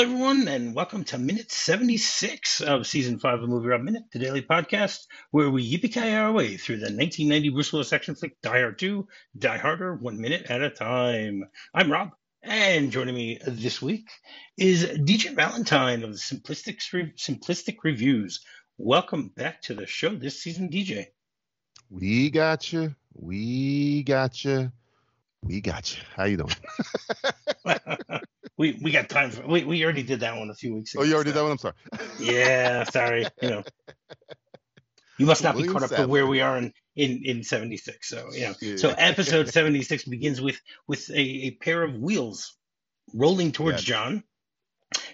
Hello, everyone, and welcome to minute 76 of season five of MovieRob Minute, the daily podcast where we yippee our way through the 1990 Bruce Willis action flick Die Hard 2, Die Harder, one minute at a time. I'm Rob, and joining me this week is DJ Valentine of the Simplistic, Simplistic Reviews. Welcome back to the show this season, DJ. We got you. We got you. We got you. How you doing? we we got time for we, we already did that one a few weeks ago. Oh, you already did that one. I'm sorry. yeah, sorry. You know, you must not be caught up to where we are in in in 76. So yeah. yeah. So episode 76 begins with with a, a pair of wheels rolling towards yeah. John,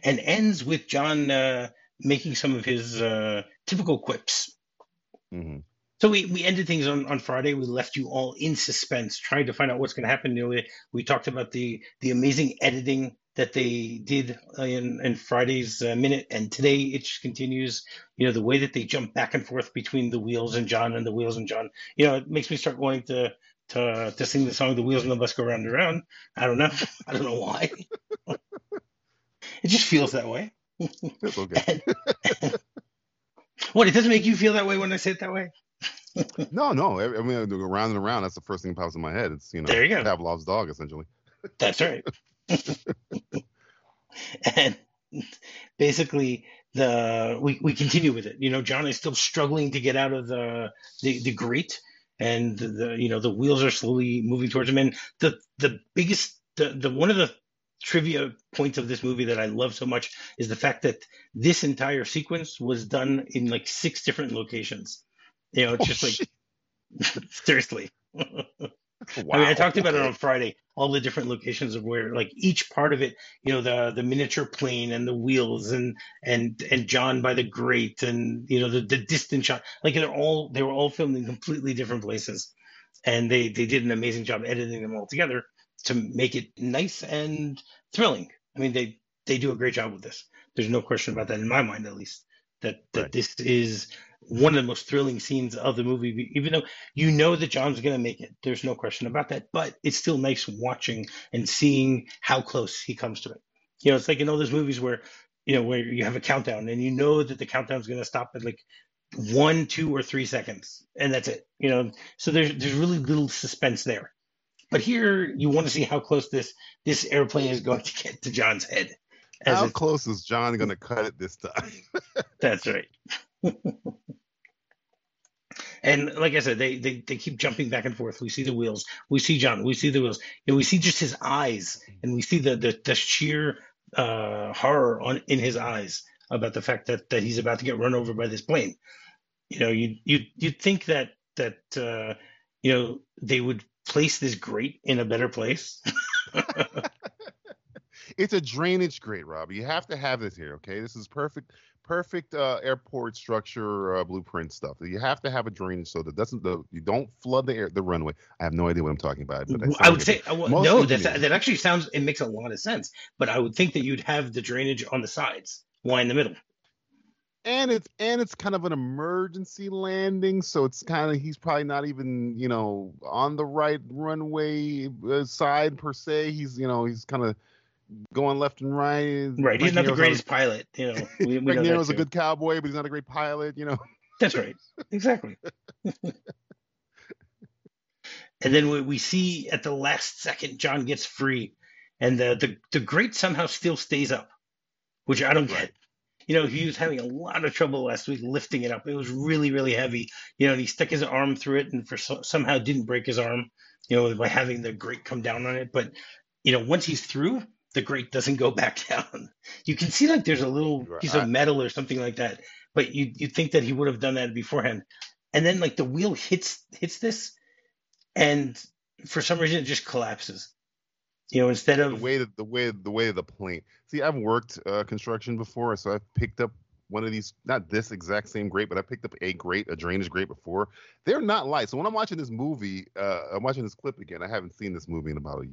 and ends with John uh, making some of his uh, typical quips. Mm-hmm. So we, we ended things on, on Friday. We left you all in suspense, trying to find out what's going to happen. We, talked about the the amazing editing that they did in, in Friday's uh, minute, and today it just continues. You know, the way that they jump back and forth between the wheels and John and the wheels and John. You know, it makes me start wanting to to to sing the song "The Wheels on the Bus Go Round and Round." I don't know. I don't know why. it just feels that way. It's okay. and, what? It doesn't make you feel that way when I say it that way no, no. I mean, around and around. That's the first thing that pops in my head. It's you know, there you go. Pavlov's dog, essentially. That's right. and basically, the we, we continue with it. You know, John is still struggling to get out of the the, the grate, and the, the you know the wheels are slowly moving towards him. And the the biggest the, the one of the trivia points of this movie that I love so much is the fact that this entire sequence was done in like six different locations. You know, oh, just like seriously. Wow. I mean, I talked about it on Friday. All the different locations of where, like, each part of it, you know, the the miniature plane and the wheels and and and John by the grate and you know the the distant shot. Like, they're all they were all filmed in completely different places, and they they did an amazing job editing them all together to make it nice and thrilling. I mean, they they do a great job with this. There's no question about that in my mind, at least. That that right. this is one of the most thrilling scenes of the movie, even though you know that John's going to make it. There's no question about that. But it's still nice watching and seeing how close he comes to it. You know, it's like in all those movies where, you know, where you have a countdown and you know that the countdown's going to stop at like one, two, or three seconds, and that's it. You know, so there's there's really little suspense there. But here, you want to see how close this this airplane is going to get to John's head. How close is John going to cut it this time? that's right. and like I said, they, they they keep jumping back and forth. We see the wheels, we see John, we see the wheels, and we see just his eyes, and we see the the, the sheer uh, horror on in his eyes about the fact that that he's about to get run over by this plane. You know, you you you'd think that that uh, you know they would place this grate in a better place. it's a drainage grate, Rob. You have to have this here, okay? This is perfect perfect uh, airport structure uh, blueprint stuff. You have to have a drainage so that doesn't the you don't flood the air the runway. I have no idea what I'm talking about. But I, would say well, no. That that actually sounds it makes a lot of sense. But I would think that you'd have the drainage on the sides. Why in the middle? And it's and it's kind of an emergency landing, so it's kind of he's probably not even you know on the right runway uh, side per se. He's you know he's kind of going left and right. Right, he's not the greatest pilot. You know, we, we know a good cowboy, but he's not a great pilot. You know. That's right. Exactly. and then we, we see at the last second, John gets free, and the the the grate somehow still stays up, which I don't get. You know, he was having a lot of trouble last week lifting it up. It was really, really heavy. You know, and he stuck his arm through it, and for so, somehow didn't break his arm. You know, by having the grate come down on it. But you know, once he's through, the grate doesn't go back down. You can see like there's a little piece of metal or something like that, but you you think that he would have done that beforehand, and then like the wheel hits hits this, and for some reason it just collapses. You know, instead of the way that the way the way of the plane. See, I've worked uh, construction before, so I've picked up one of these, not this exact same grate, but I picked up a grate, a drainage grate before. They're not light. So when I'm watching this movie, uh, I'm watching this clip again. I haven't seen this movie in about a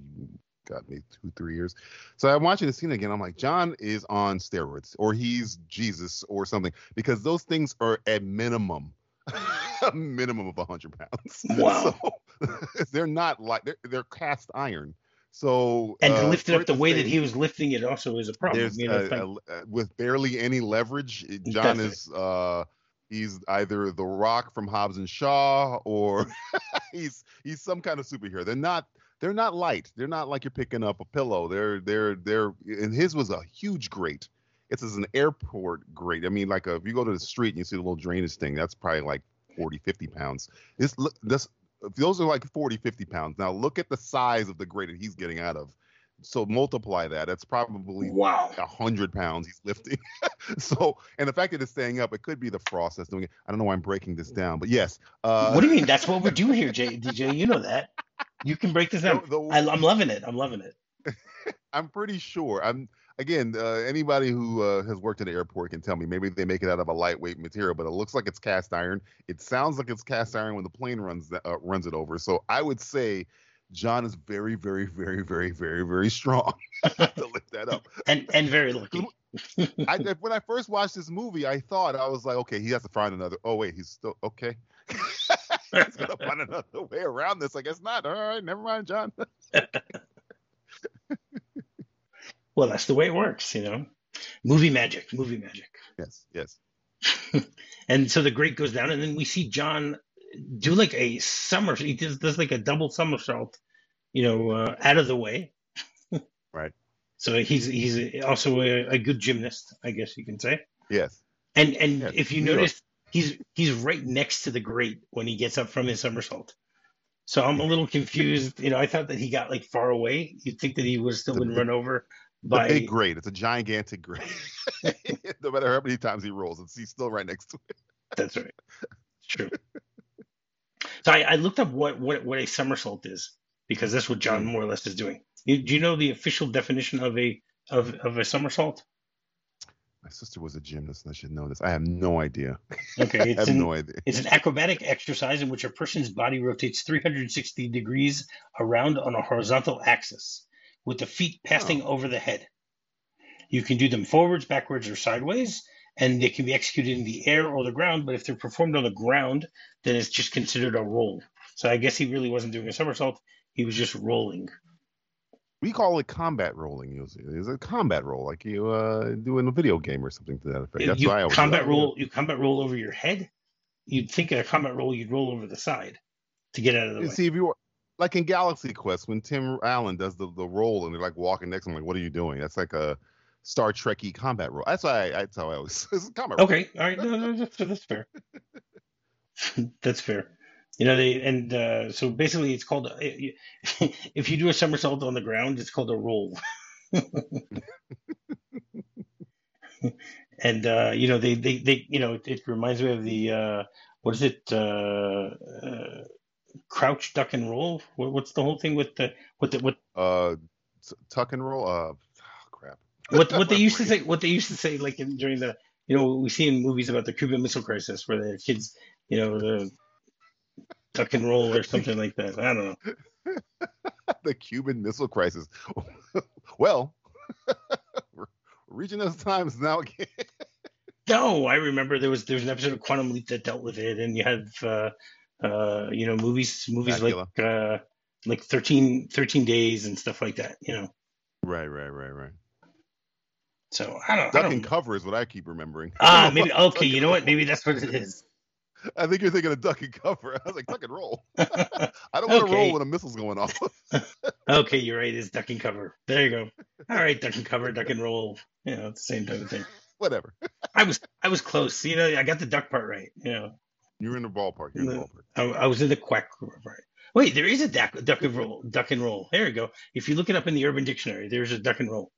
got me two, three years. So I'm watching the scene again. I'm like, John is on steroids, or he's Jesus, or something, because those things are at minimum, a minimum of 100 pounds. Wow. So, they're not like they're, they're cast iron. So and uh, to lift it up the way say that he was lifting it also is a problem. You know, uh, uh, with barely any leverage. John Definitely. is uh, he's either the Rock from Hobbs and Shaw or he's he's some kind of superhero. They're not they're not light. They're not like you're picking up a pillow. They're they're they're and his was a huge grate. It's as an airport grate. I mean, like uh if you go to the street and you see the little drainage thing, that's probably like 40, 50 pounds. This this those are like 40, 50 pounds. Now look at the size of the grate that he's getting out of. So multiply that. That's probably wow. a hundred pounds he's lifting. so, and the fact that it's staying up, it could be the frost that's doing it. I don't know why I'm breaking this down, but yes. Uh, what do you mean? That's what we're doing here, J- DJ. You know that. You can break this the- down. the- I, I'm loving it. I'm loving it. I'm pretty sure. I'm again. Uh, anybody who uh, has worked at an airport can tell me. Maybe they make it out of a lightweight material, but it looks like it's cast iron. It sounds like it's cast iron when the plane runs uh, runs it over. So I would say John is very, very, very, very, very, very strong to lift that up. And and very lucky. I, when I first watched this movie, I thought I was like, okay, he has to find another. Oh wait, he's still okay. He's gonna find another way around this. I guess not. All right, never mind, John. Well, that's the way it works, you know. Movie magic, movie magic. yes, yes. And so the grate goes down, and then we see John do like a summer. He does, does like a double somersault, you know, uh, out of the way. Right. So he's he's also a, a good gymnast, I guess you can say. Yes. And and Yeah, if you notice, he's he's right next to the grate when he gets up from his somersault. So I'm a little confused. You know, I thought that he got like far away. You'd think that he would still The been run over The by. big grate. It's a gigantic grate. no matter how many times he rolls, it's he's still right next to it. That's right. True. So I, I looked up what, what what a somersault is because that's what John hmm. more or less is doing. You, do you know the official definition of a of, of a somersault? My sister was a gymnast, and I should know this. I have no idea. Okay, I have an, no idea. It's an acrobatic exercise in which a person's body rotates 360 degrees around on a horizontal axis, with the feet passing oh. over the head. You can do them forwards, backwards, or sideways, and they can be executed in the air or the ground. But if they're performed on the ground, then it's just considered a roll. So I guess he really wasn't doing a somersault; he was just rolling. We call it combat rolling. Usually, it's a combat roll, like you uh, do in a video game or something to that effect. That's you why I always combat roll. You combat roll over your head. You'd think in a combat roll, you'd roll over the side to get out of the You way. see, if you were like in Galaxy Quest, when Tim Allen does the, the roll and they're like walking next to him, like, what are you doing? That's like a Star Trekky combat roll. That's why I, that's how I always it's a combat roll. Okay, all right, no, no, that's, that's fair. that's fair. You know, they and uh, so basically, it's called if you do a somersault on the ground, it's called a roll. and uh, you know, they, they they you know, it, it reminds me of the uh, what is it? Uh, uh, crouch, duck, and roll. What, what's the whole thing with the what the what Uh, tuck and roll. Uh, oh, crap. what what they used to say what they used to say like in, during the you know we see in movies about the Cuban Missile Crisis where the kids you know the duck and roll or something like that. I don't know. the Cuban Missile Crisis. well, we're reaching those times now again. No, I remember there was there was an episode of Quantum Leap that dealt with it, and you had uh, uh, you know movies movies Dracula. like uh, like 13, 13 days and stuff like that. You know, right, right, right, right. so I don't. I Duck don't and cover is what I keep remembering. ah, maybe okay. You know what? Maybe that's what it is. I think you're thinking of duck and cover. I was like, duck and roll. I don't want to Okay. roll when a missile's going off. Okay, you're right. It's duck and cover. There you go. All right, duck and cover, duck and roll. You know, it's the same type of thing. Whatever. I was I was close. You know, I got the duck part right. You know, You're in the ballpark. You're in the ballpark. I, I was in the quack part. Wait, there is a duck, duck and roll. Duck and roll. There you go. If you look it up in the Urban Dictionary, there's a duck and roll.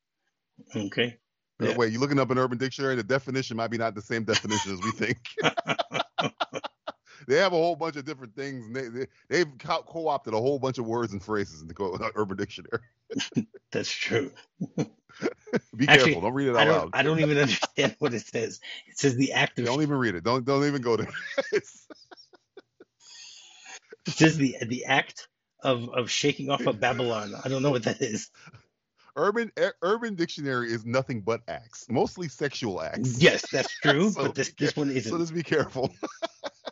Okay. Yeah. Wait, you're looking up an Urban Dictionary? The definition might be not the same definition as we think. they have a whole bunch of different things. And they, they they've co- co-opted a whole bunch of words and phrases in the Urban Dictionary. That's true. Be Actually, careful. Don't read it out don't. loud. I don't even understand what it says. It says the act of. Don't even read it. Don't don't even go there. It says the the act of of shaking off of Babylon. I don't know what that is. Urban Urban Dictionary is nothing but acts, mostly sexual acts. Yes, that's true. So but this this one isn't. So just be careful.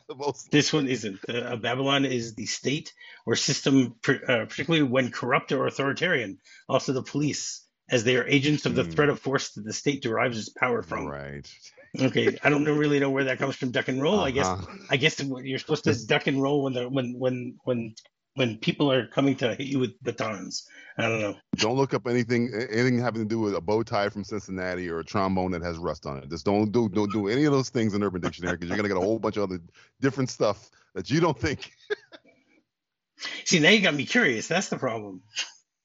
Most This one isn't. Uh, Babylon is the state or system, pr- uh, particularly when corrupt or authoritarian. Also, the police, as they are agents of the Hmm. threat of force that the state derives its power from. right. Okay, I don't know, really know where that comes from. Duck and roll. I guess. Uh-huh. I guess you're supposed to duck and roll when the when when when when people are coming to hit you with batons. I don't know. Don't look up anything anything having to do with a bow tie from Cincinnati or a trombone that has rust on it. Just don't do don't do any of those things in Urban Dictionary because you're gonna get a whole bunch of other different stuff that you don't think. See, now you got me curious. That's the problem.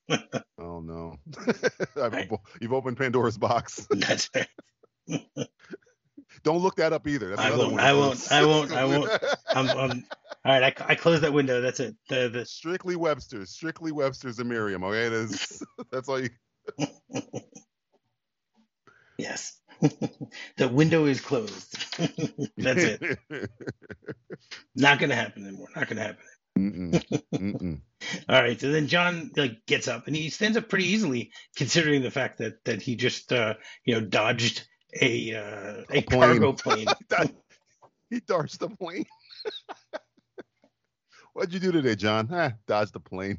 Oh no, Right. you've opened Pandora's box. That's right. Don't look that up either. That's I won't. I of won't. I won't, I won't. I'm, I'm, all right, I, I closed that window. That's it. The, the, Strictly Webster's, strictly Webster's and Merriam. Okay, that's that's all you. yes. the window is closed. That's it. Not going to happen anymore. Not going to happen. Mm-mm, mm-mm. All right. So then John like gets up and he stands up pretty easily, considering the fact that that he just uh, you know dodged a uh, a, A plane. cargo plane. He dodged the plane. What'd you do today, John? Ah, dodged the plane.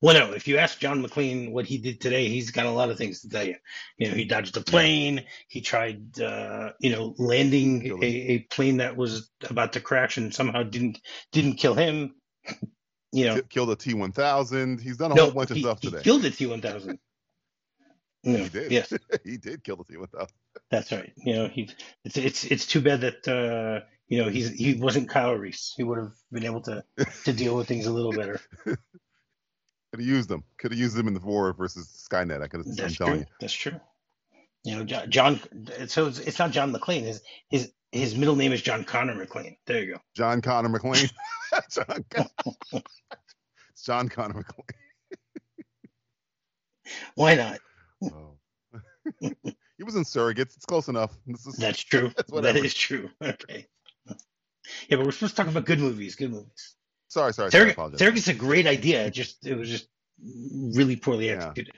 Well, no. If you ask John McClane what he did today, he's got a lot of things to tell you. You know, he dodged a plane. He tried, uh, you know, landing a, a plane that was about to crash and somehow didn't didn't kill him. You know, Ki- Killed a T one thousand. He's done a no, whole bunch of he, stuff he today. killed a T one thousand. He did. Yes, he did kill the T one thousand. that's right. You know, he it's it's it's too bad that uh, you know he's he wasn't Kyle Reese. He would have been able to to deal with things a little better. Could have used them. Could have used them in the war versus Skynet. I could have. I'm That's true. you. That's true. You know, John. So it's, it's not John McClane. His his his middle name is John Connor McClane. There you go. John Connor McClane. John, Con- it's John Connor McClane. Why not? Oh. he was in Surrogates. It's close enough. Is, That's true. That's that is true. Okay. Yeah, but we're supposed to talk about good movies. Good movies. sorry, sorry. sorry Surrogate, apologize. Surrogate's a great idea. It just it was just really poorly executed.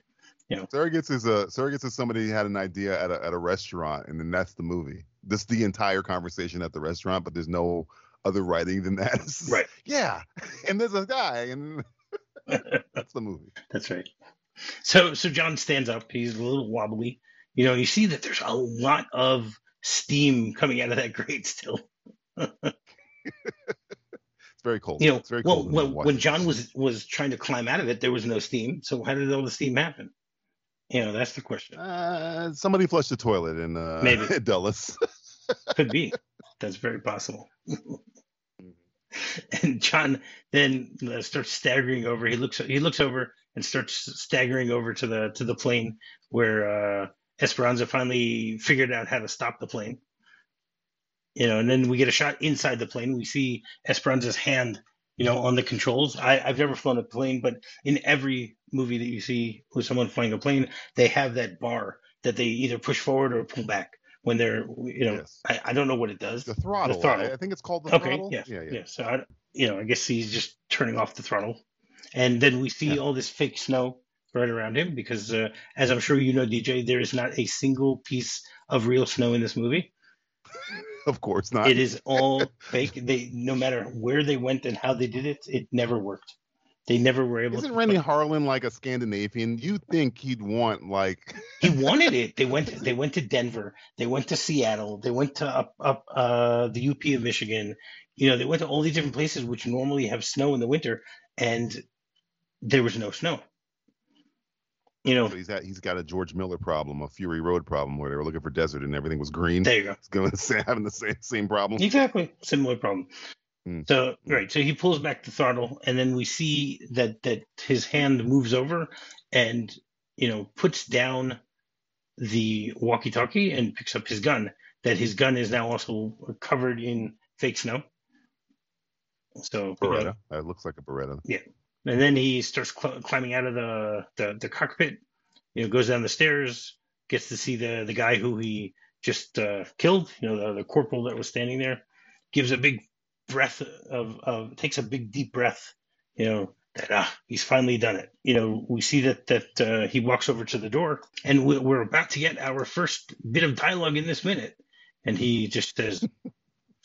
Yeah. executed. Surrogates is a Surrogates is somebody who had an idea at a at a restaurant, and then that's the movie. This the entire conversation at the restaurant, but there's no other writing than that. It's Right. Yeah, and there's a guy, and that's the movie. That's right. So so John stands up. He's a little wobbly. You know, you see that there's a lot of steam coming out of that grate still. It's very cold. You know, it's very well, cold. when, when John was was trying to climb out of it, there was no steam. So how did all the steam happen? You know, that's the question. Uh, somebody flushed the toilet in uh, Maybe. Dulles. Could be. That's very possible. and John then uh, starts staggering over. He looks he looks over and starts staggering over to the to the plane where uh, Esperanza finally figured out how to stop the plane. You know, and then we get a shot inside the plane. We see Esperanza's hand, you know, on the controls. I, I've never flown a plane, but in every movie that you see with someone flying a plane, they have that bar that they either push forward or pull back when they're, you know, Yes. I, I don't know what it does. The throttle. The throttle. I, I think it's called the Okay, throttle. yeah, yeah, yeah. yeah. So I, you know, I guess he's just turning off the throttle, and then we see Yeah. all this fake snow right around him because, uh, as I'm sure you know, DJ, there is not a single piece of real snow in this movie. Of course not. It is all fake. They, no matter where they went and how they did it, it never worked. They never were able. Isn't to Renny Harlin like a Scandinavian? You think he'd want like he wanted it. They went. They went to Denver. They went to Seattle. They went to up up uh, the UP of Michigan. You know, they went to all these different places which normally have snow in the winter, and there was no snow. You know, he's got he's got a George Miller problem, a Fury Road problem, where they were looking for desert and everything was green. there you go. He's going to having the same same problem. Exactly, similar problem. Mm. So right, so he pulls back the throttle, and then we see that that his hand moves over, and you know puts down the walkie-talkie and picks up his gun. That his gun is now also covered in fake snow. So you know, Beretta. It looks like a Beretta. And then he starts cl- climbing out of the, the the cockpit. You know, goes down the stairs, gets to see the the guy who he just uh, killed. You know, the, the corporal that was standing there. Gives a big breath of of takes a big deep breath. You know that ah he's finally done it. You know we see that that uh, he walks over to the door, and we, we're about to get our first bit of dialogue in this minute, and he just says,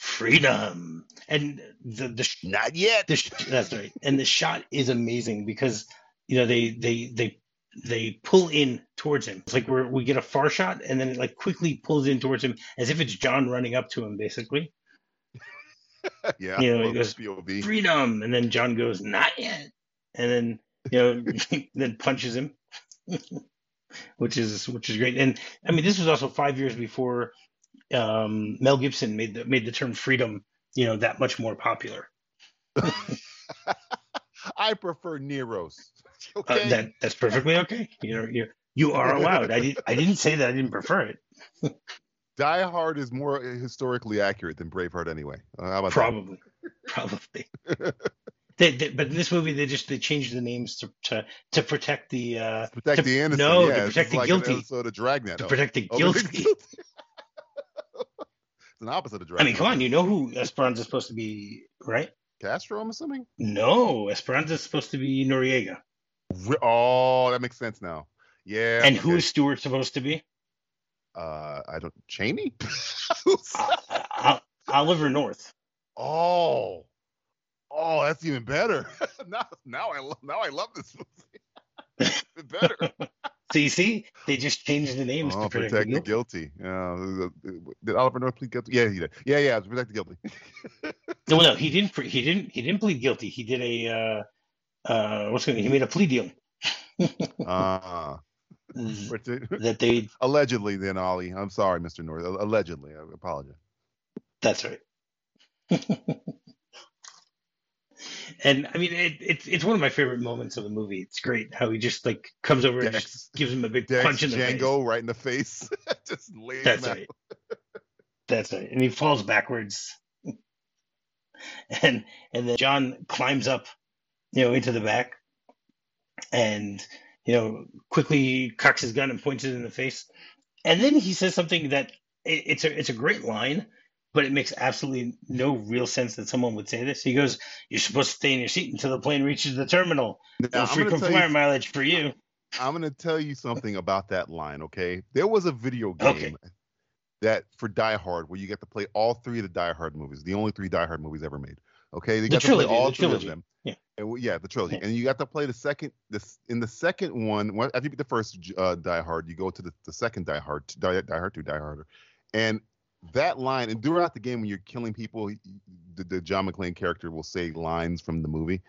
freedom, and the the not yet. The, that's right, and the shot is amazing because you know they they they they pull in towards him. It's like we we get a far shot, and then it like quickly pulls in towards him as if it's John running up to him, basically. yeah, you know, he goes POV. freedom, and then John goes not yet, and then you know then punches him, which is which is great. And I mean, this was also five years before um, Mel Gibson made the made the term freedom, you know, that much more popular. I prefer Nero's. Okay, uh, that that's perfectly okay. You know, you you are allowed. I did I didn't say that I didn't prefer it. Die Hard is more historically accurate than Braveheart, anyway. Uh, probably, probably. They, they, but in this movie, they just they changed the names to to, to protect the uh, protect to, the innocent. No, yeah, to protect the like guilty. So to Dragnet. To protect the oh, guilty. An opposite of Dragnet. I mean, come on, you know who Esperanza is supposed to be, right? Castro, I'm assuming. No, Esperanza is supposed to be Noriega. Oh, that makes sense now. Yeah. And okay. who is Stuart supposed to be? Uh, I don't. Cheney. uh, uh, Oliver North. Oh, oh, that's even better. now, now I love. Now I love this movie. better. So you see, they just changed the names oh, to protect, protect the guilty. Yeah. Did Oliver North plead guilty? Yeah, he did. Yeah, yeah, protect the guilty. no, no, he didn't. He didn't. He didn't plead guilty. He did a. Uh, uh, what's going? He made a plea deal. Ah. uh, that they allegedly. Then Ollie, I'm sorry, Mr. North. Allegedly, I apologize. That's right. and I mean, it, it's it's one of my favorite moments of the movie. It's great how he just like comes over Dex, and just gives him a big Dex punch in the Django face. right in the face. just That's right. That's right. And he falls backwards. and and then John climbs up, you know, into the back, and you know, quickly cocks his gun and points it in the face. And then he says something that it, it's a it's a great line, but it makes absolutely no real sense that someone would say this. He goes, "You're supposed to stay in your seat until the plane reaches the terminal. No frequent flyer you, mileage for you." I'm going to tell you something about that line. Okay, there was a video game okay. that for Die Hard where you get to play all three of the Die Hard movies, the only three Die Hard movies ever made. Okay, they the got trilogy, play all three of them. Yeah. And yeah, the trilogy. Yeah. And you got to play the second this in the second one. After you beat the first uh, Die Hard, you go to the, the second Die Hard, Die, Die Hard Two, Die Harder, and that line. And throughout the game, when you're killing people, the, the John McClane character will say lines from the movie.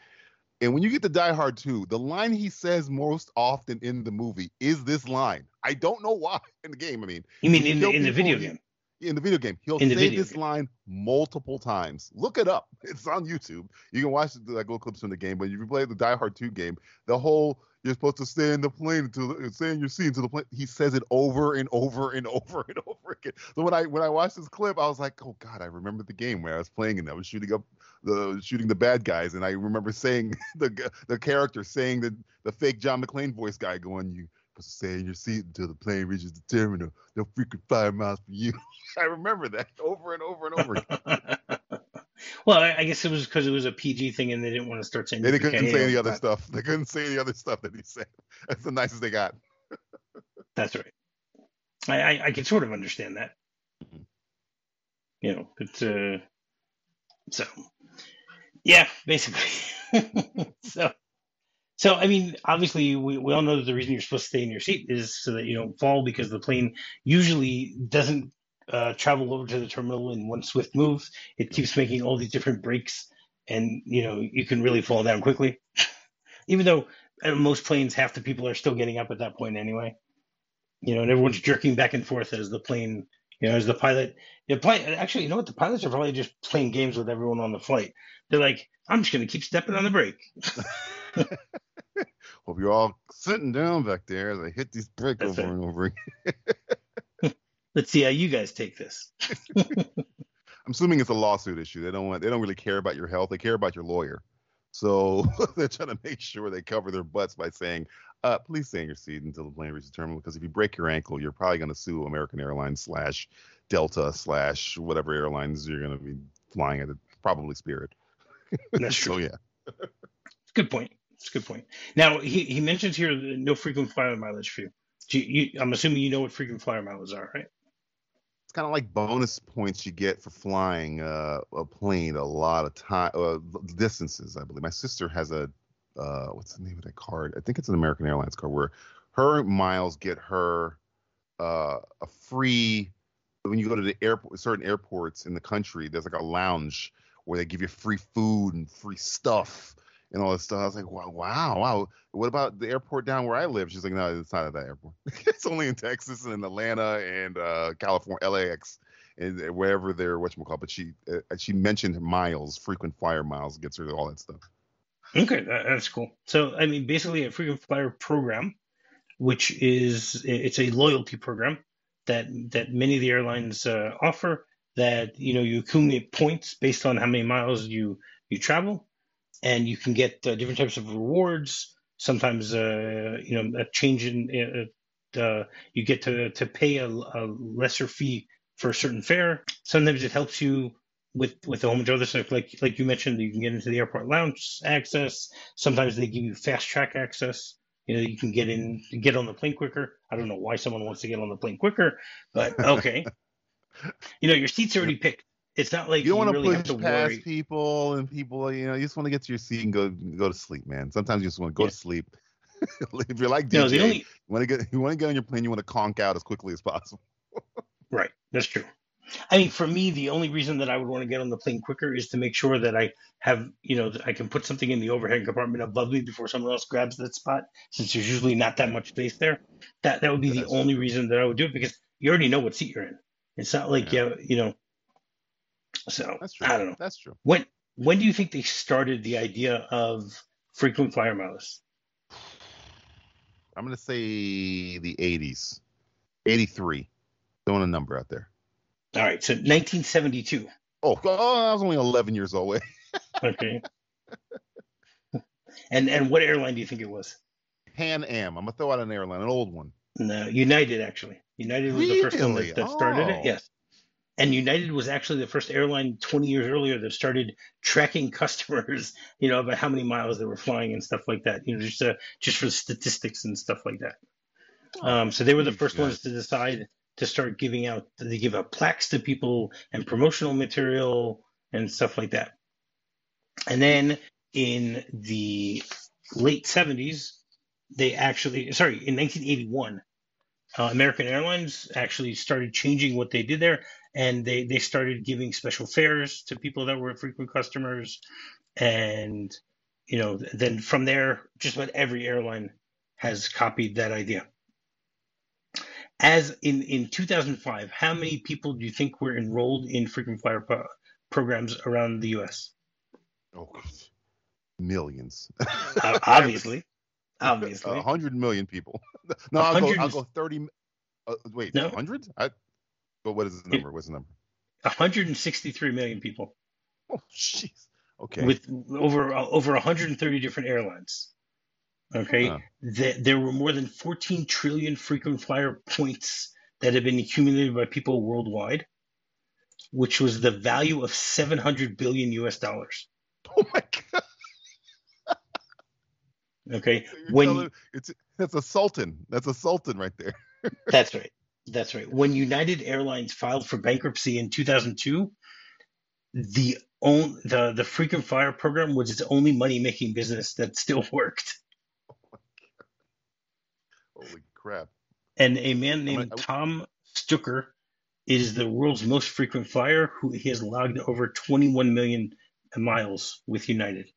And when you get to Die Hard 2, the line he says most often in the movie is this line. I don't know why in the game. I mean, you mean in the, in the video game? in the video game. He'll say this game. line multiple times. Look it up. It's on YouTube. You can watch the like, little clips from the game. But if you play the Die Hard 2 game, the whole you're supposed to stay in the plane until stay in your seat until the plane. He says it over and over and over and over again. So when I when I watched this clip, I was like, oh god, I remember the game where I was playing and I was shooting up the shooting the bad guys, and I remember saying the the character saying the the fake John McClane voice guy going, you stay in your seat until the plane reaches the terminal. No frequent flyer miles for you. I remember that over and over and over. Well, I guess it was because it was a PG thing, and they didn't want to start saying. They couldn't say any other stuff. They couldn't say any other stuff that he said. That's the nicest they got. That's right. I, I, I can sort of understand that. Mm-hmm. You know, it's uh, so yeah, basically. so so, I mean, obviously, we, we all know that the reason you're supposed to stay in your seat is so that you don't fall because the plane usually doesn't uh, travel over to the terminal in one swift move. It keeps making all these different breaks, and you know you can really fall down quickly. Even though uh, most planes, half the people are still getting up at that point anyway. You know, and everyone's jerking back and forth as the plane, you know, as the pilot. The pilot actually, you know what? The pilots are probably just playing games with everyone on the flight. They're like, I'm just going to keep stepping on the brake. Hope you're all sitting down back there as I hit these That's over right. and over again. Let's see how you guys take this. I'm assuming it's a lawsuit issue. They don't want they don't really care about your health. They care about your lawyer. So they're trying to make sure they cover their butts by saying, uh, please stay in your seat until the plane reaches the terminal because if you break your ankle, you're probably going to sue American Airlines slash Delta slash whatever airlines you're going to be flying at, probably Spirit. That's true. so yeah. Good point. It's a good point. Now he, he mentions here no frequent flyer mileage for you. you. I'm assuming you know what frequent flyer miles are, right? It's kind of like bonus points you get for flying uh, a plane a lot of time uh, distances. I believe my sister has a uh, what's the name of that card? I think it's an American Airlines card where her miles get her uh, a free when you go to the airport, certain airports in the country. There's like a lounge where they give you free food and free stuff and all this stuff. I was like, wow, wow, wow. What about the airport down where I live? She's like, no, it's not at that airport. it's only in Texas and in Atlanta and uh, California, LAX, and wherever they're what you call. But she uh, she mentioned miles, frequent flyer miles gets her all that stuff. Okay, that's cool. So I mean, basically a frequent flyer program, which is it's a loyalty program that that many of the airlines uh, offer. That you know you accumulate points based on how many miles you you travel and you can get uh, different types of rewards. Sometimes, uh, you know, a change in uh, uh, you get to to pay a, a, lesser fee for a certain fare. Sometimes it helps you with with a whole bunch of other stuff, like like you mentioned, you can get into the airport lounge access. Sometimes they give you fast track access. You know, you can get in, get on the plane quicker. I don't know why someone wants to get on the plane quicker, but okay. you know, your seat's already picked. It's not like you don't want to push past worry. people and people. You know, you just want to get to your seat and go go to sleep, man. Sometimes you just want to go Yeah. to sleep. if you're like DJ, No, the only you want to get you want to get on your plane. You want to conk out as quickly as possible. right. That's true. I mean, for me, the only reason that I would want to get on the plane quicker is to make sure that I have, you know, that I can put something in the overhead compartment above me before someone else grabs that spot, since there's usually not that much space there. That that would be the That's only reason that I would do it because you already know what seat you're in. It's not like Yeah. you, you know. So That's true. I don't know. That's true. When when do you think they started the idea of frequent flyer miles? I'm gonna say the 80s, 83. Throwing a number out there. All right, so 1972. Oh, oh I was only 11 years old. Okay. and and what airline do you think it was? Pan Am. I'm gonna throw out an airline, an old one. No, United actually. United was the first one that, that started it. Oh. Yes. And United was actually the first airline 20 years earlier that started tracking customers, you know, about how many miles they were flying and stuff like that. You know, just uh, just for statistics and stuff like that. Um, so they were the first ones to decide to start giving out. They give out plaques to people and promotional material and stuff like that. And then in the late 70s, they actually, sorry, in 1981, uh, American Airlines actually started changing what they did there, and they they started giving special fares to people that were frequent customers, and you know, then from there, just about every airline has copied that idea. As in in 2005, how many people do you think were enrolled in frequent flyer pro- programs around the U.S.? Oh, millions. Uh, obviously, Uh, obviously. Hundred million people. no, I'll go. I'll go thirty. Uh, wait, No. hundred? I. But what is the number? What's the number? 163 million people Oh, jeez. Okay. with over uh, over 130 different airlines. Okay, Huh. Th- there were more than 14 trillion frequent flyer points that have been accumulated by people worldwide, which was the value of 700 billion US dollars. oh my god. Okay, you're when telling- it's that's a sultan. That's a sultan right there. that's right, that's right. When United Airlines filed for bankruptcy in 2002, the own the the frequent flyer program was its only money making business that still worked. Holy crap. And a man named Tom Stuker is the world's most frequent flyer who he has logged over 21 million miles with United.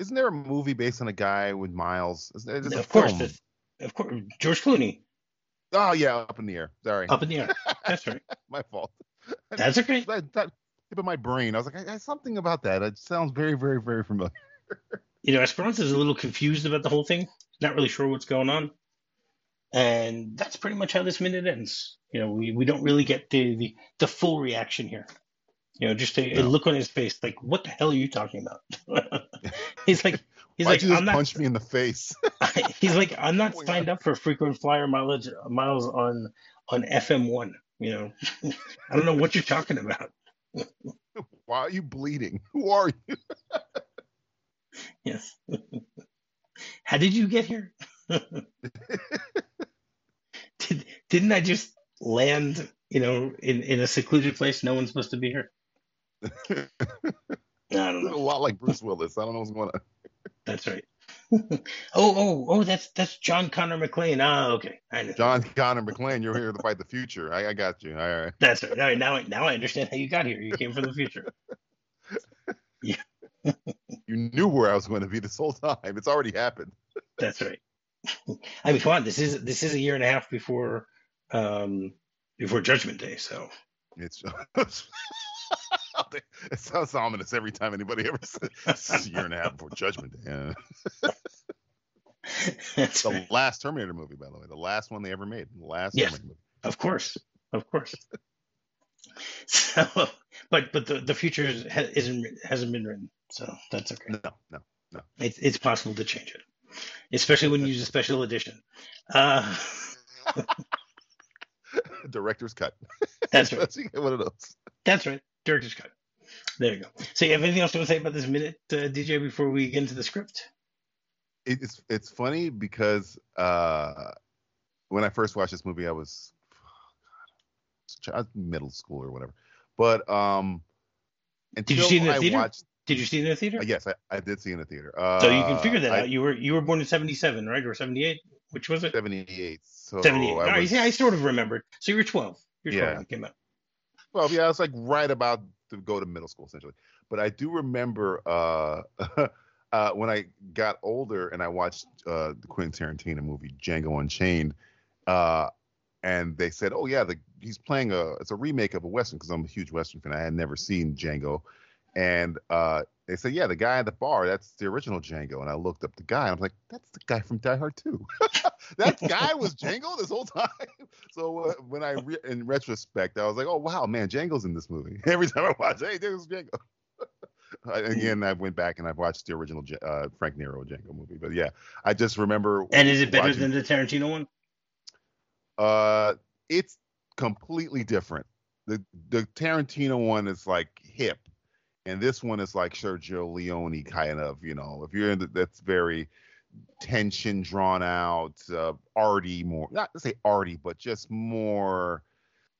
Isn't there a movie based on a guy with miles? Is there, there's a of course, of course, George Clooney Oh yeah, up in the air. Sorry, up in the air. That's right. my fault. That's okay. That, that tip of my brain. I was like, I got something about that. It sounds very, very, very familiar. You know, Esperanza is a little confused about the whole thing. Not really sure what's going on. And that's pretty much how this minute ends. You know, we, we don't really get the, the, the full reaction here. You know, just a, a look on his face, like, what the hell are you talking about? he's like, he's Why'd like, you I'm not, punch me in the face? he's like, I'm not signed up for frequent flyer mileage miles on on FM one. You know, I don't know what you're talking about. Why are you bleeding? Who are you? Yes. How did you get here? Did, didn't I just land you know, in in a secluded place. No one's supposed to be here. I don't know. A lot like Bruce Willis. I don't know what's going on. That's right. oh, oh, oh! That's that's John Connor McClane. Ah, okay. I know. John Connor McClane, you're here to fight the future. I, I got you. All right. That's right. All right. Now, I- now I understand how you got here. You came from the future. Yeah. You knew where I was going to be this whole time. It's already happened. That's right. I mean, come on. This is this is a year and a half before um before Judgment Day. So It's it sounds ominous every time anybody ever says it's a year and a half before Judgment Day. Yeah. that's The last Terminator movie, by the way, the last one they ever made. The last Yes. Terminator movie. Of course, of course. So, but but the the future isn't hasn't been written, so that's okay. No, no. No. It's it's possible to change it, especially when you use a special edition. Uh, Director's cut. that's right. one of those. That's right. Director's cut. There you go. So, you have anything else to say about this minute, uh, DJ, before we get into the script? It's it's funny because uh, when I first watched this movie, I was, I was middle school or whatever. But um, Did you see it in the I theater? watched, Did you see it in the theater? uh, yes, I, I did see it in the theater. Uh, so you can figure that I- out. You were you were born in '77, right, or '78? Which was it? 78. So 78. I right, see, I sort of remembered. So you were 12. You're 12 Yeah. when it came out. Well, yeah, I was like right about to go to middle school essentially. But I do remember uh, uh, when I got older and I watched uh, the Quentin Tarantino movie Django Unchained, uh, and they said, "Oh yeah, the, he's playing a it's a remake of a western because I'm a huge western fan. I had never seen Django." And uh, they said, "Yeah, the guy at the bar, that's the original Django." And I looked up the guy, and I'm like, "That's the guy from Die Hard 2." that guy was Django this whole time. So uh, when I, re- in retrospect, I was like, "Oh wow, man, Django's in this movie." Every time I watch, hey, there's Django. I- Again, I went back and I watched the original uh, Frank Nero Django movie, but yeah, I just remember. And is it better watching- than the Tarantino one? Uh, it's completely different. The the Tarantino one is like hip, and this one is like Sergio Leone kind of. You know, if you're in the, that's very tension drawn out, uh, arty more. Not to say arty, but just more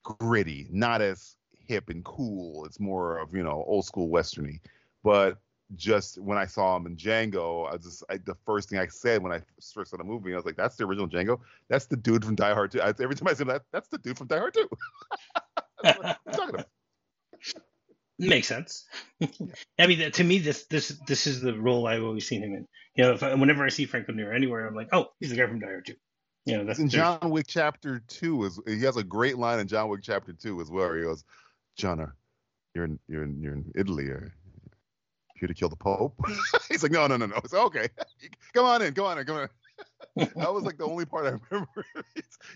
gritty. Not as hip and cool. It's more of you know old school westerny. But just when I saw him in Django, I just I, the first thing I said when I first saw the movie, I was like, "That's the original Django. That's the dude from Die Hard 2." I, every time I say that, that's the dude from Die Hard 2. That's what I'm talking about. Makes sense. I mean, to me, this this this is the role I've always seen him in. You know, if I, whenever I see Franco Nero anywhere, I'm like, oh, he's the guy from Die Hard 2. You know, that's in there's- John Wick Chapter Two is he has a great line in John Wick Chapter Two as well. Where he goes, "John, you're in you're in you're in Italy. Or here to kill the Pope?" He's like, "No, no, no, no." It's okay. come on in, come on in, come on. in. that was like the only part I remember.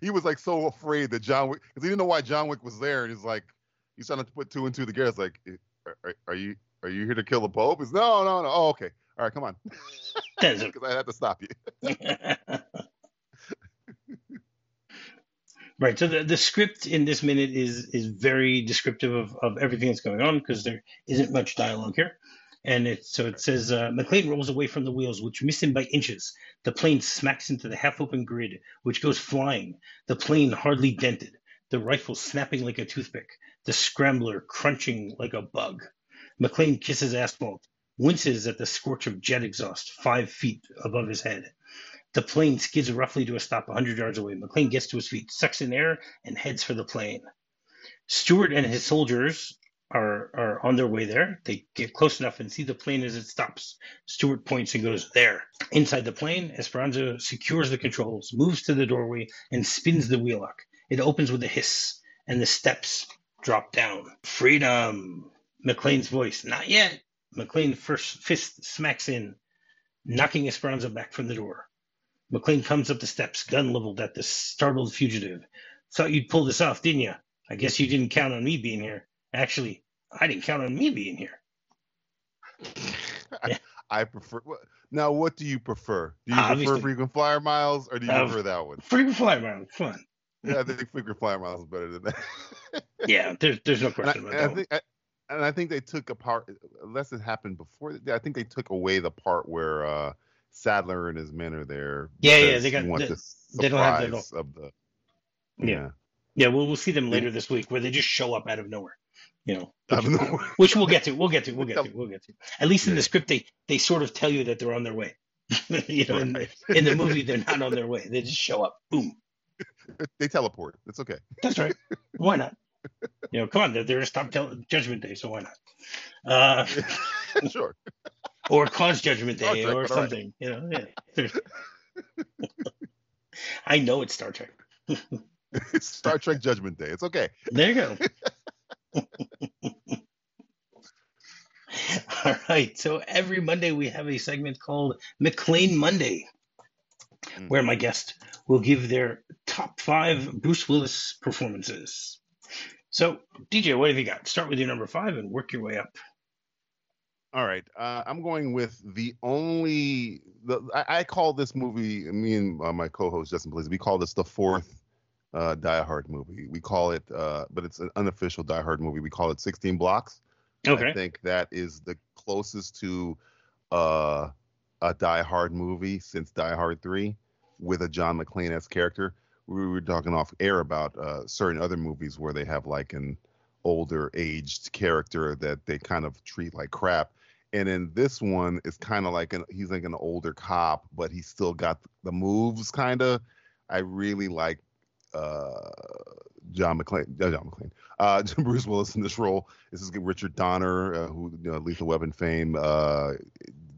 he was like so afraid that John Wick because he didn't know why John Wick was there, and he's like, he's trying to put two and two together. It's like, are, are, you are you here to kill the Pope? No, no, no. Oh, okay. All right, come on. Because I had to stop you. right. So the, the script in this minute is is very descriptive of, of everything that's going on because there isn't much dialogue here. And it so it says uh, McClane rolls away from the wheels, which miss him by inches. The plane smacks into the half-open grid, which goes flying. The plane hardly dented. The rifle snapping like a toothpick. The scrambler crunching like a bug. McClane kisses asphalt, winces at the scorch of jet exhaust five feet above his head. The plane skids roughly to a stop 100 yards away. McClane gets to his feet, sucks in air, and heads for the plane. Stuart and his soldiers are, are on their way there. They get close enough and see the plane as it stops. Stuart points and goes, There. Inside the plane, Esperanza secures the controls, moves to the doorway, and spins the wheel lock. It opens with a hiss, and the steps drop down. Freedom! McClane's voice, Not yet. McClane first fist smacks in, knocking Esperanza back from the door. McClane comes up the steps, gun leveled at the startled fugitive. Thought you'd pull this off, didn't you? I guess you didn't count on me being here. Actually, I didn't count on me being here. Yeah. I prefer. Now, what do you prefer? Do you Obviously. prefer frequent flyer miles, or do you Uh, prefer that one? Frequent flyer miles, fun. Yeah, I think frequent flyer miles is better than that. Yeah, there's there's no and, I, question and about I think, I, and I think they took a part, unless it happened before. I think they took away the part where uh, Sadler and his men are there. Yeah, yeah, they got- they- the they don't have that of the. Yeah. Yeah, well, we'll see them later this week where they just show up out of nowhere. You know, Out which, of nowhere. which we'll get to. We'll get to. We'll get to. We'll get to. At least in the script, they they sort of tell you that they're on their way. you know, in, the, in the movie, they're not on their way. They just show up. Boom. they teleport. It's okay. That's right. Why not? You know, come on. They're, they're tel- Judgment Day, so why not? Uh, sure. or cause Judgment Day Trek, or all right. something. You know. Yeah. I know it's Star Trek. It's Star Trek Judgment Day. It's okay. There you go. All right. So every Monday we have a segment called McClane Monday, Mm. where my guest will give their top five Bruce Willis performances. So, DJ, what have you got? Start with your number five and work your way up. All right, uh, I'm going with the only. The I, I call this movie. Me and uh, my co-host Justin Blaze. We call this the fourth uh, Die Hard movie. We call it, uh, but it's an unofficial Die Hard movie. We call it 16 Blocks. Okay. I think that is the closest to uh, a Die Hard movie since Die Hard 3 with a John McClane as character. We were talking off air about uh, certain other movies where they have like an older aged character that they kind of treat like crap. And in this one, it's kind of like an he's like an older cop, but he's still got the moves kind of. I really like uh, John McClane, uh, John McClane, uh, Bruce Willis in this role. This is Richard Donner, uh, who you know, Lethal Weapon fame.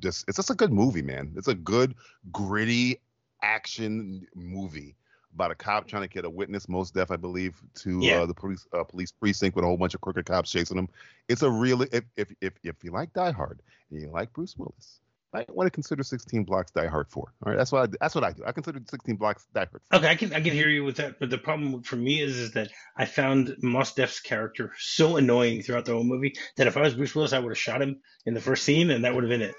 Uh, just it's just a good movie, man. It's a good, gritty action movie about a cop trying to get a witness, Mos Def, I believe, to Yeah. uh, the police uh, police precinct with a whole bunch of crooked cops chasing him. It's a really if if if, if you like Die Hard and you like Bruce Willis. I want to consider 16 Blocks Die Hard 4. All right, that's what I, that's what I do. I consider 16 Blocks Die Hard 4. Okay, I can I can hear you with that, but the problem for me is is that I found Mos Def's character so annoying throughout the whole movie that if I was Bruce Willis, I would have shot him in the first scene, and that would have been it.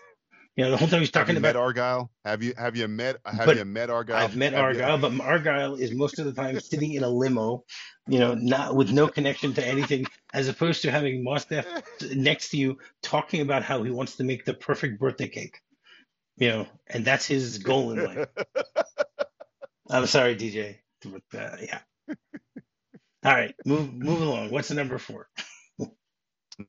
You know, the whole time he's Have talking you about met Argyle? Have you have you met have you met Argyle? I've met Have you- Argyle, but Argyle is most of the time sitting in a limo, you know, not with no connection to anything, as opposed to having Mos Def next to you talking about how he wants to make the perfect birthday cake. You know, and that's his goal in life. I'm sorry, DJ, but uh, yeah. All right, move move along. What's the number four?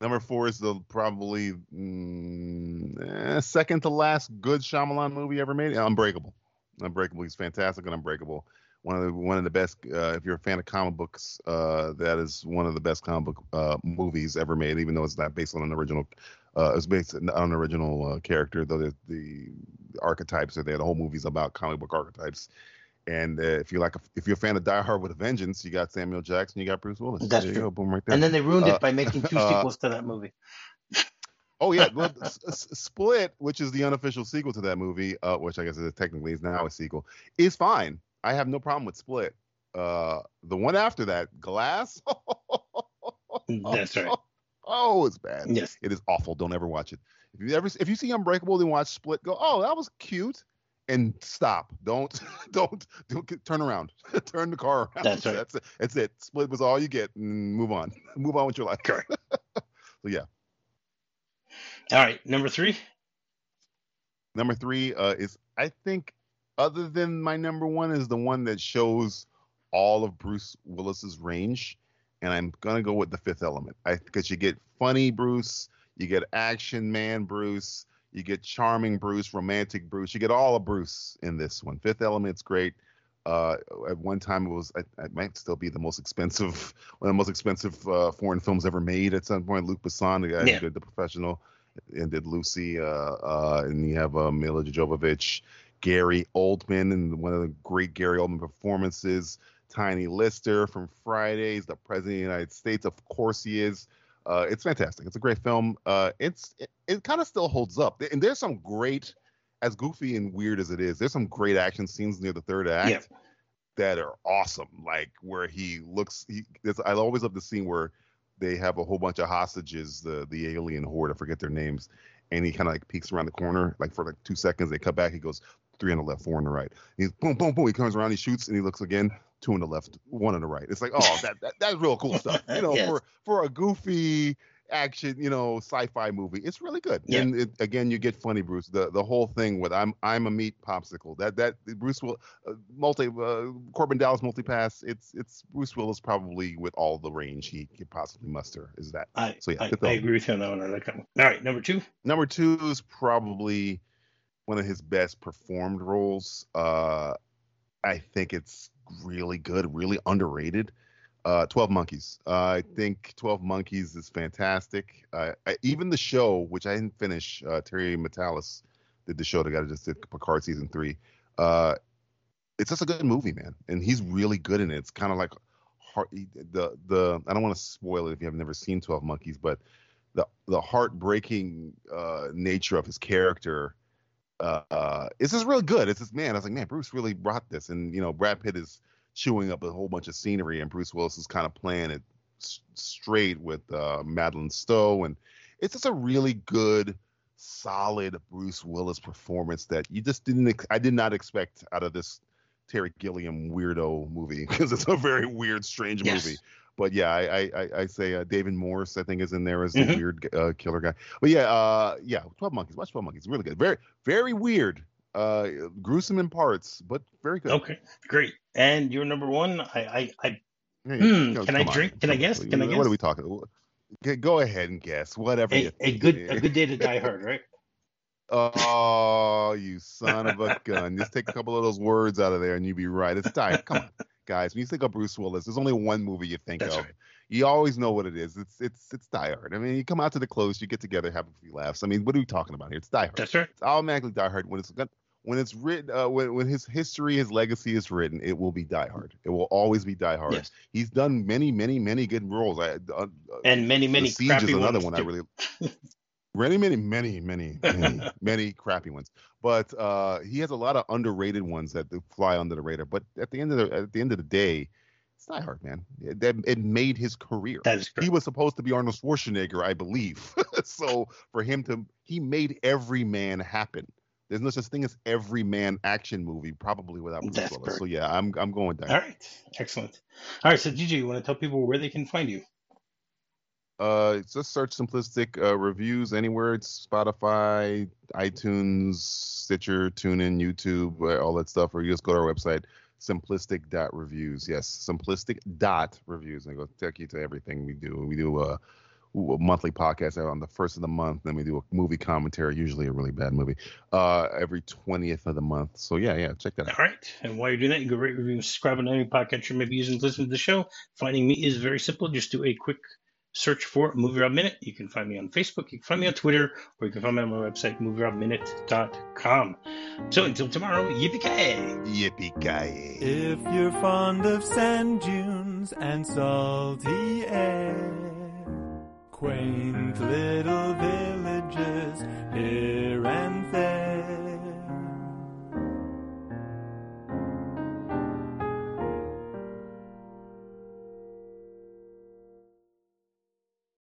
Number four is the probably mm, eh, second to last good Shyamalan movie ever made. Unbreakable. Unbreakable. He's fantastic and Unbreakable. One of the one of the best. Uh, if you're a fan of comic books, uh, that is one of the best comic book uh, movies ever made. Even though it's not based on an original, uh, it's based on an original uh, character. Though the, the archetypes are there. The whole movie's about comic book archetypes. And uh, if you like, if you're a fan of Die Hard with a Vengeance, you got Samuel Jackson, you got Bruce Willis. That's there you true. go, boom, right there. And then they ruined Uh, it by making two uh, sequels to that movie. Oh yeah, well, S- S- Split, which is the unofficial sequel to that movie, uh, which I guess is technically is now a sequel, is fine. I have no problem with Split. Uh, the one after that, Glass. That's right. Oh, it's bad. Yes. It is awful. Don't ever watch it. If you ever, if you see Unbreakable, then watch Split. Go, oh, that was cute, and stop. Don't, don't, don't get, turn around. turn the car around. That's right. That's it. That's it. Split was all you get. And move on. move on with your life. Correct. so yeah. All right, number three. Number three uh, is I think other than my number one is the one that shows all of Bruce Willis's range, and I'm gonna go with the Fifth Element. I because you get funny Bruce, you get action man Bruce, you get charming Bruce, romantic Bruce, you get all of Bruce in this one. Fifth Element's great. Uh, at one time, it was I, it might still be the most expensive, one of the most expensive uh, foreign films ever made. At some point, Luc Besson, the guy Yeah. who did The Professional, and did Lucy, uh, uh, and you have uh, Milla Jovovich, Gary Oldman, and one of the great Gary Oldman performances. Tiny Lister from Fridays, the President of the United States, of course he is. Uh, it's fantastic. It's a great film. Uh, it's it, it kind of still holds up, and there's some great, as goofy and weird as it is, there's some great action scenes near the third act Yeah. that are awesome. Like where he looks, he. I always love the scene where they have a whole bunch of hostages, the the alien horde. I forget their names, and he kind of like peeks around the corner, like for like two seconds. They cut back. He goes three on the left, four on the right. He's boom, boom, boom. He comes around, he shoots, and he looks again, two on the left, one on the right. It's like, oh, that, that that's real cool stuff. You know, Yes. for for a goofy action, you know, sci-fi movie. It's really good. Yeah. And it, again, you get funny Bruce. The the whole thing with I'm I'm a meat popsicle. That that Bruce will uh, multi uh, Korben Dallas multi pass. It's it's Bruce Willis probably with all the range he could possibly muster. Is that I, so? Yeah, I, I agree with you on that one. I like that one. All right, number two. Number two is probably one of his best performed roles. Uh, I think it's really good, really underrated. Uh, Twelve Monkeys. Uh, I think Twelve Monkeys is fantastic. Uh, I, even the show, which I didn't finish, uh, Terry Matalas did the show got to just did Picard season three. Uh, it's just a good movie, man, and he's really good in it. It's kind of like heart, the the. I don't want to spoil it if you have never seen Twelve Monkeys, but the the heartbreaking nature of his character uh, it's just real good. It's just man, I was like, man, Bruce really brought this, and you know, Brad Pitt is chewing up a whole bunch of scenery, and Bruce Willis is kind of playing it s- straight with uh, Madeleine Stowe, and it's just a really good, solid Bruce Willis performance that you just didn't. Ex- I did not expect out of this Terry Gilliam weirdo movie because it's a very weird, strange Yes. movie. But yeah, I I, I, say uh, David Morse I think is in there as the Mhm. weird uh, killer guy. But yeah, uh, yeah, Twelve Monkeys. Watch Twelve Monkeys. Really good. Very very weird. Uh, gruesome in parts, but very good. Okay, great. And your number one. I I, I Hmm, know, can I come on. drink? Can I guess? Can I guess? What are we talking? Go ahead and guess. Whatever. a, a good a good day to die hard, right? Oh, you son of a gun! Just take a couple of those words out of there, and you'd be right. It's Die. Come on, guys. When you think of Bruce Willis, there's only one movie you think That's of. right. You always know what it is. It's it's it's Die Hard. I mean, you come out to the close, you get together, have a few laughs. I mean, what are we talking about here? It's Die Hard. That's right. It's automatically Die Hard when it's when it's written uh, when when his history, his legacy is written. It will be Die Hard. It will always be Die Hard. Yes. He's done many, many, many good roles. I, uh, uh, And many many the Siege crappy is another ones one I really many many many many many many crappy ones but uh he has a lot of underrated ones that fly under the radar but at the end of the at the end of the day it's Die Hard man that- it made his career That is correct. he was supposed to be Arnold Schwarzenegger I believe so for him to he made every man happen there's no such thing as every man action movie probably without Bruce That's Willis correct. so yeah I'm I'm going Die All Hard. right, excellent. All right, so DJ, you want to tell people where they can find you? Uh, just search simplistic uh, reviews anywhere. It's Spotify, iTunes, Stitcher, TuneIn, YouTube, uh, all that stuff. Or you just go to our website, simplistic dot reviews. Yes, simplistic dot reviews, and go take you to everything we do. We do a, a monthly podcast on the first of the month. Then we do a movie commentary, usually a really bad movie, uh, every twentieth of the month. So yeah, yeah, check that out. All right, and while you're doing that, you can rate, review, subscribe on any podcast you may be using to listen to the show. Finding me is very simple. Just do a quick search for MovieRob Minute. You can find me on Facebook, you can find me on Twitter, or you can find me on my website, movierobminute.com. So until tomorrow, yippee-ki-yay! Yippee-ki-yay. If you're fond of sand dunes and salty air, quaint little villages here and